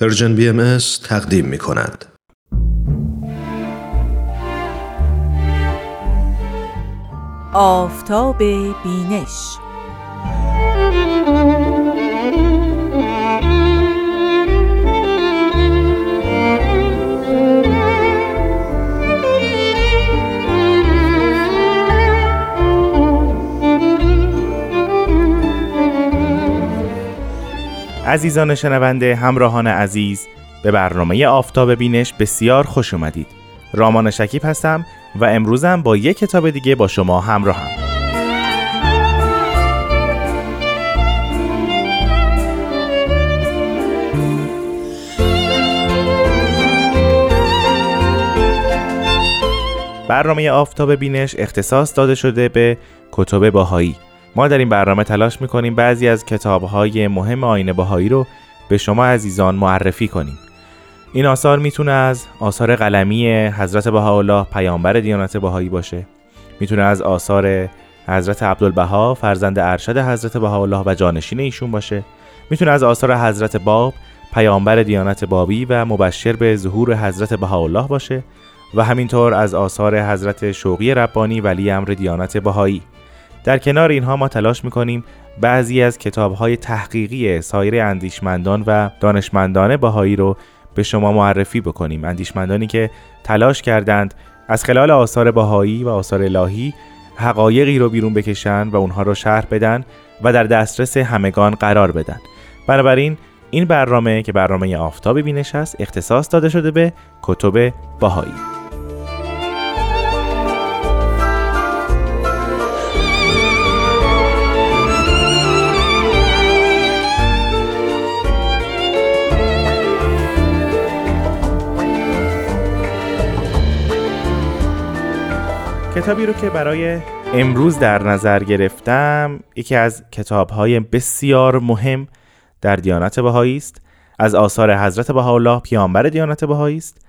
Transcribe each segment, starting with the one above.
پرژن بی ام تقدیم می کند. آفتاب بینش عزیزان شنونده همراهان عزیز به برنامه آفتاب بینش بسیار خوش اومدید. رامان شکیب هستم و امروزم با یک کتاب دیگه با شما همراهم. برنامه آفتاب بینش اختصاص داده شده به کتب باهایی. ما در این برنامه تلاش می‌کنیم بعضی از کتابهای مهم آین باهایی رو به شما عزیزان معرفی کنیم. این آثار می‌تونه از آثار قلمی حضرت بهاءالله پیامبر دیانت بهایی باشه. می‌تونه از آثار حضرت عبدالبها فرزند ارشد حضرت بهاءالله و جانشین ایشون باشه. می‌تونه از آثار حضرت باب پیامبر دیانت بابی و مبشر به ظهور حضرت بهاءالله باشه و همینطور از آثار حضرت شوقی ربانی ولی امر دیانت بهایی. در کنار اینها ما تلاش می‌کنیم بعضی از کتابهای تحقیقی سایر اندیشمندان و دانشمندان بهایی رو به شما معرفی بکنیم. اندیشمندانی که تلاش کردند از خلال آثار بهایی و آثار الهی حقایقی رو بیرون بکشن و اونها رو شرح بدن و در دسترس همگان قرار بدن. بنابراین این برنامه که برنامه آفتاب بینش است اختصاص داده شده به کتب بهایی. کتابی رو که برای امروز در نظر گرفتم یکی از کتابهای بسیار مهم در دیانت بهایی است. از آثار حضرت بهاءالله پیامبر دیانت بهایی است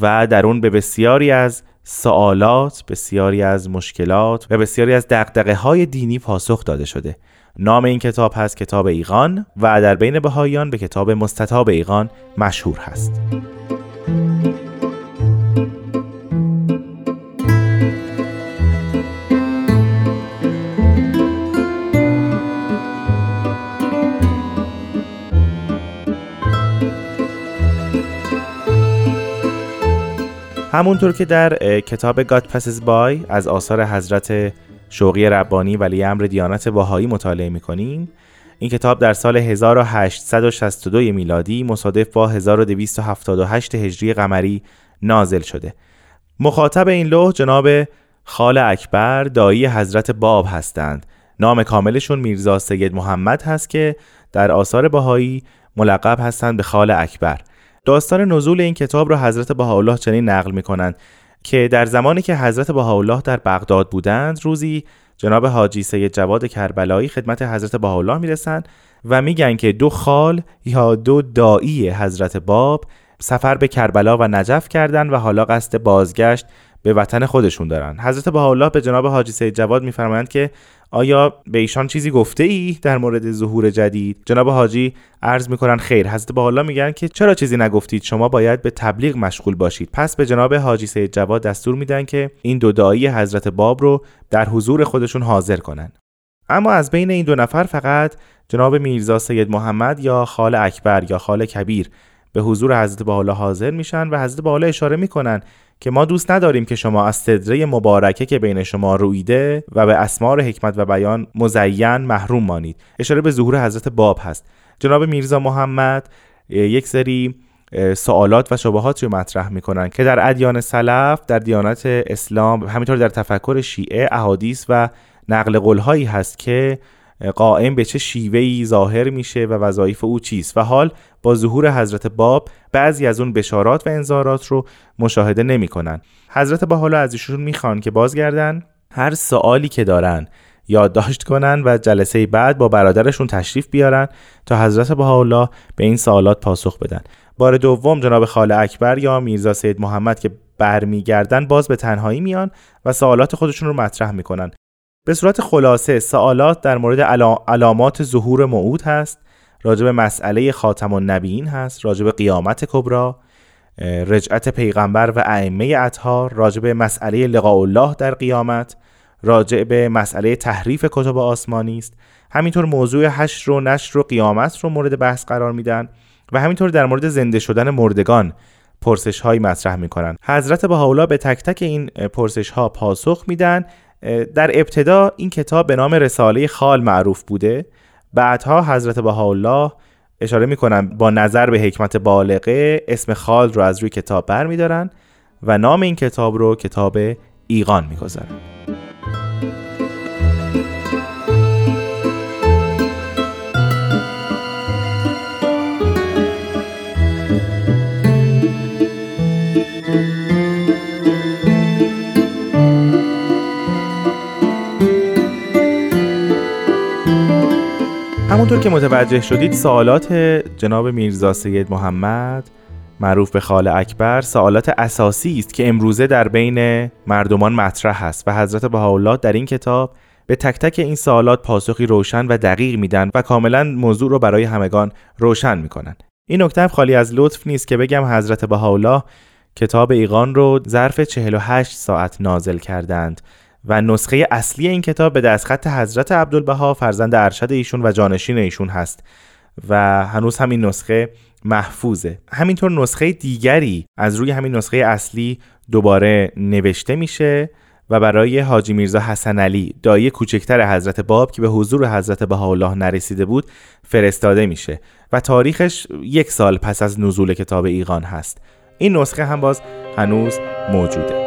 و در اون به بسیاری از سوالات بسیاری از مشکلات و بسیاری از دقدقه های دینی پاسخ داده شده. نام این کتاب هست کتاب ایقان و در بین بهاییان به کتاب مستطاب ایقان مشهور هست. همونطور که در کتاب God Passes By از آثار حضرت شوقی ربانی ولی امر دیانت باهایی مطالعه می‌کنیم این کتاب در سال 1862 میلادی مصادف با 1278 هجری قمری نازل شده. مخاطب این لوح جناب خال اکبر دایی حضرت باب هستند. نام کاملشون میرزا سید محمد هست که در آثار باهایی ملقب هستند به خال اکبر. داستان نزول این کتاب را حضرت بهاءالله چنین نقل می کنند که در زمانی که حضرت بهاءالله در بغداد بودند روزی جناب حاجی سید جواد کربلایی خدمت حضرت بهاءالله می‌رسند و میگن که دو خال یا دو دایی حضرت باب سفر به کربلا و نجف کردند و حالا قصد بازگشت به وطن خودشون دارن. حضرت بهاءالله به جناب حاجی سید جواد میفرمایند که آیا به ایشان چیزی گفته ای در مورد ظهور جدید؟ جناب حاجی عرض می‌کنن خیر. حضرت بهاءالله میگن که چرا چیزی نگفتید؟ شما باید به تبلیغ مشغول باشید. پس به جناب حاجی سید جواد دستور میدن که این دو دایی حضرت باب رو در حضور خودشون حاضر کنن اما از بین این دو نفر فقط جناب میرزا سید محمد یا خال اکبر یا خال کبیر به حضور حضرت بهاءالله حاضر میشن و حضرت بهاءالله اشاره می‌کنن که ما دوست نداریم که شما از صدره مبارکه که بین شما رویده و به اسمار حکمت و بیان مزین محروم مانید. اشاره به ظهور حضرت باب هست. جناب میرزا محمد یک سری سوالات و شبهات رو مطرح می‌کنن که در ادیان سلف در دیانت اسلام همینطور در تفکر شیعه احادیث و نقل قولهایی هست که قائم به چه شیوهی ظاهر میشه و وظایف او چیست. و حال با ظهور حضرت باب بعضی از اون بشارات و انذارات رو مشاهده نمی‌کنن. حضرت با حالا از ایشون می‌خوان که بازگردن. هر سوالی که دارن یادداشت کنن و جلسه بعد با برادرشون تشریف بیارن تا حضرت بهاءالله به این سوالات پاسخ بدن. بار دوم جناب خاله اکبر یا میرزا سید محمد که برمیگردن باز به تنهایی میان و سوالات خودشون رو مطرح می‌کنن. به صورت خلاصه سوالات در مورد علامات ظهور موعود هست راجع به مسئله خاتم النبیین هست راجع به قیامت کبرا رجعت پیغمبر و ائمه اطهار راجع به مسئله لقاء الله در قیامت راجع به مسئله تحریف کتب آسمانی است. همینطور موضوع حشر و نشر و قیامت رو مورد بحث قرار میدن و همینطور در مورد زنده شدن مردگان پرسش هایی مطرح می‌کنن. حضرت بهاءالله به تک تک این پرسش ها پاسخ میدن. در ابتدا این کتاب به نام رساله خال معروف بوده. بعدها حضرت بهاءالله اشاره می‌کنن با نظر به حکمت بالغه اسم خال رو از روی کتاب برمیدارن و نام این کتاب رو کتاب ایقان می‌گذارن. همونطور که متوجه شدید سوالات جناب میرزا سید محمد معروف به خال اکبر سوالات اساسی است که امروزه در بین مردمان مطرح است و حضرت بهاءالله در این کتاب به تک تک این سوالات پاسخی روشن و دقیق میدن و کاملا موضوع رو برای همگان روشن می‌کنن. این نکته خالی از لطف نیست که بگم حضرت بهاءالله کتاب ایقان رو ظرف 48 ساعت نازل کردند. و نسخه اصلی این کتاب به دستخط حضرت عبدالبها فرزند ارشد ایشون و جانشین ایشون هست و هنوز همین نسخه محفوظه. همینطور نسخه دیگری از روی همین نسخه اصلی دوباره نوشته میشه و برای حاجی میرزا حسن علی دایی کوچکتر حضرت باب که به حضور حضرت بهاءالله نرسیده بود فرستاده میشه و تاریخش یک سال پس از نزول کتاب ایقان هست. این نسخه هم باز هنوز موجوده.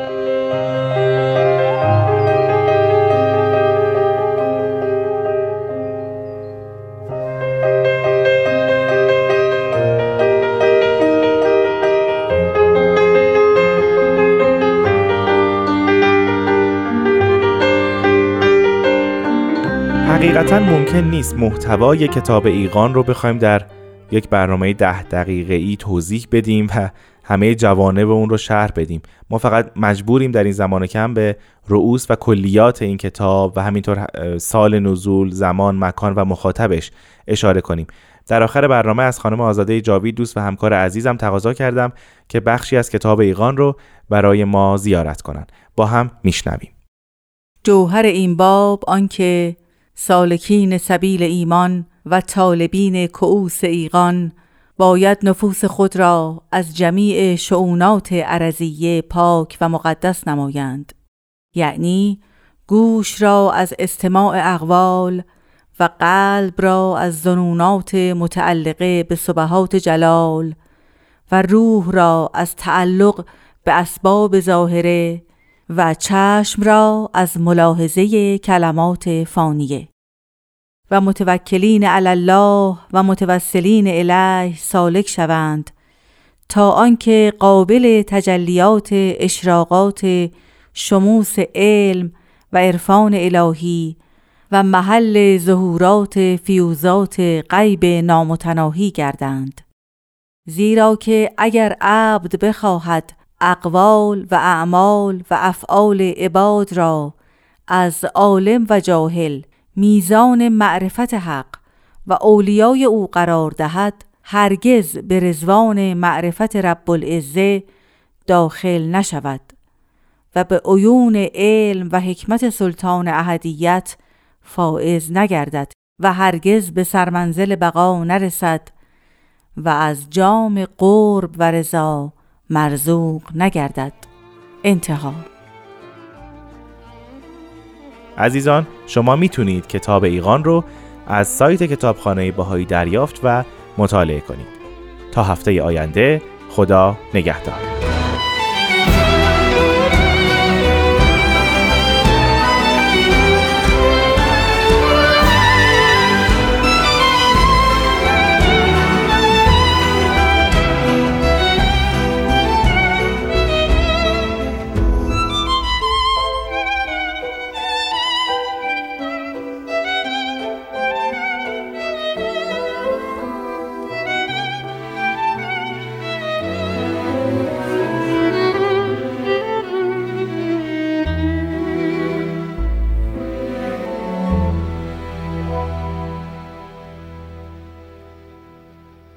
حقیقتا ممکن نیست محتوای کتاب ایقان رو بخوایم در یک برنامه ده دقیقه ای توضیح بدیم و همه جوانب اون رو شرح بدیم. ما فقط مجبوریم در این زمان کم به رؤوس و کلیات این کتاب و همینطور سال نزول زمان مکان و مخاطبش اشاره کنیم. در آخر برنامه از خانم آزاده جاوید دوست و همکار عزیزم تقاضا کردم که بخشی از کتاب ایقان رو برای ما زیارت کنند با هم میشنویم. جوهر این باب آنکه سالکین سبیل ایمان و طالبین کعوس ایقان باید نفوس خود را از جمیع شعونات عرضیه پاک و مقدس نمایند. یعنی گوش را از استماع اقوال و قلب را از ظنونات متعلقه به صبحات جلال و روح را از تعلق به اسباب ظاهره و چشم را از ملاحظه کلمات فانیه. و متوکلین علی الله و متوسلین الیه سالک شوند تا آنکه قابل تجلیات اشراقات شموس علم و عرفان الهی و محل ظهورات فیوزات غیب نامتناهی گردند. زیرا که اگر عبد بخواهد اقوال و اعمال و افعال عباد را از عالم و جاهل میزان معرفت حق و اولیای او قرار دهد هرگز به رزوان معرفت رب العزه داخل نشود و به عیون علم و حکمت سلطان اهدیت فائز نگردد و هرگز به سرمنزل بقا نرسد و از جام قرب و رضا مرزوق نگردد. انتها. عزیزان شما می‌تونید کتاب ایقان رو از سایت کتابخانه باهایی دریافت و مطالعه کنید. تا هفته آینده خدا نگهدار.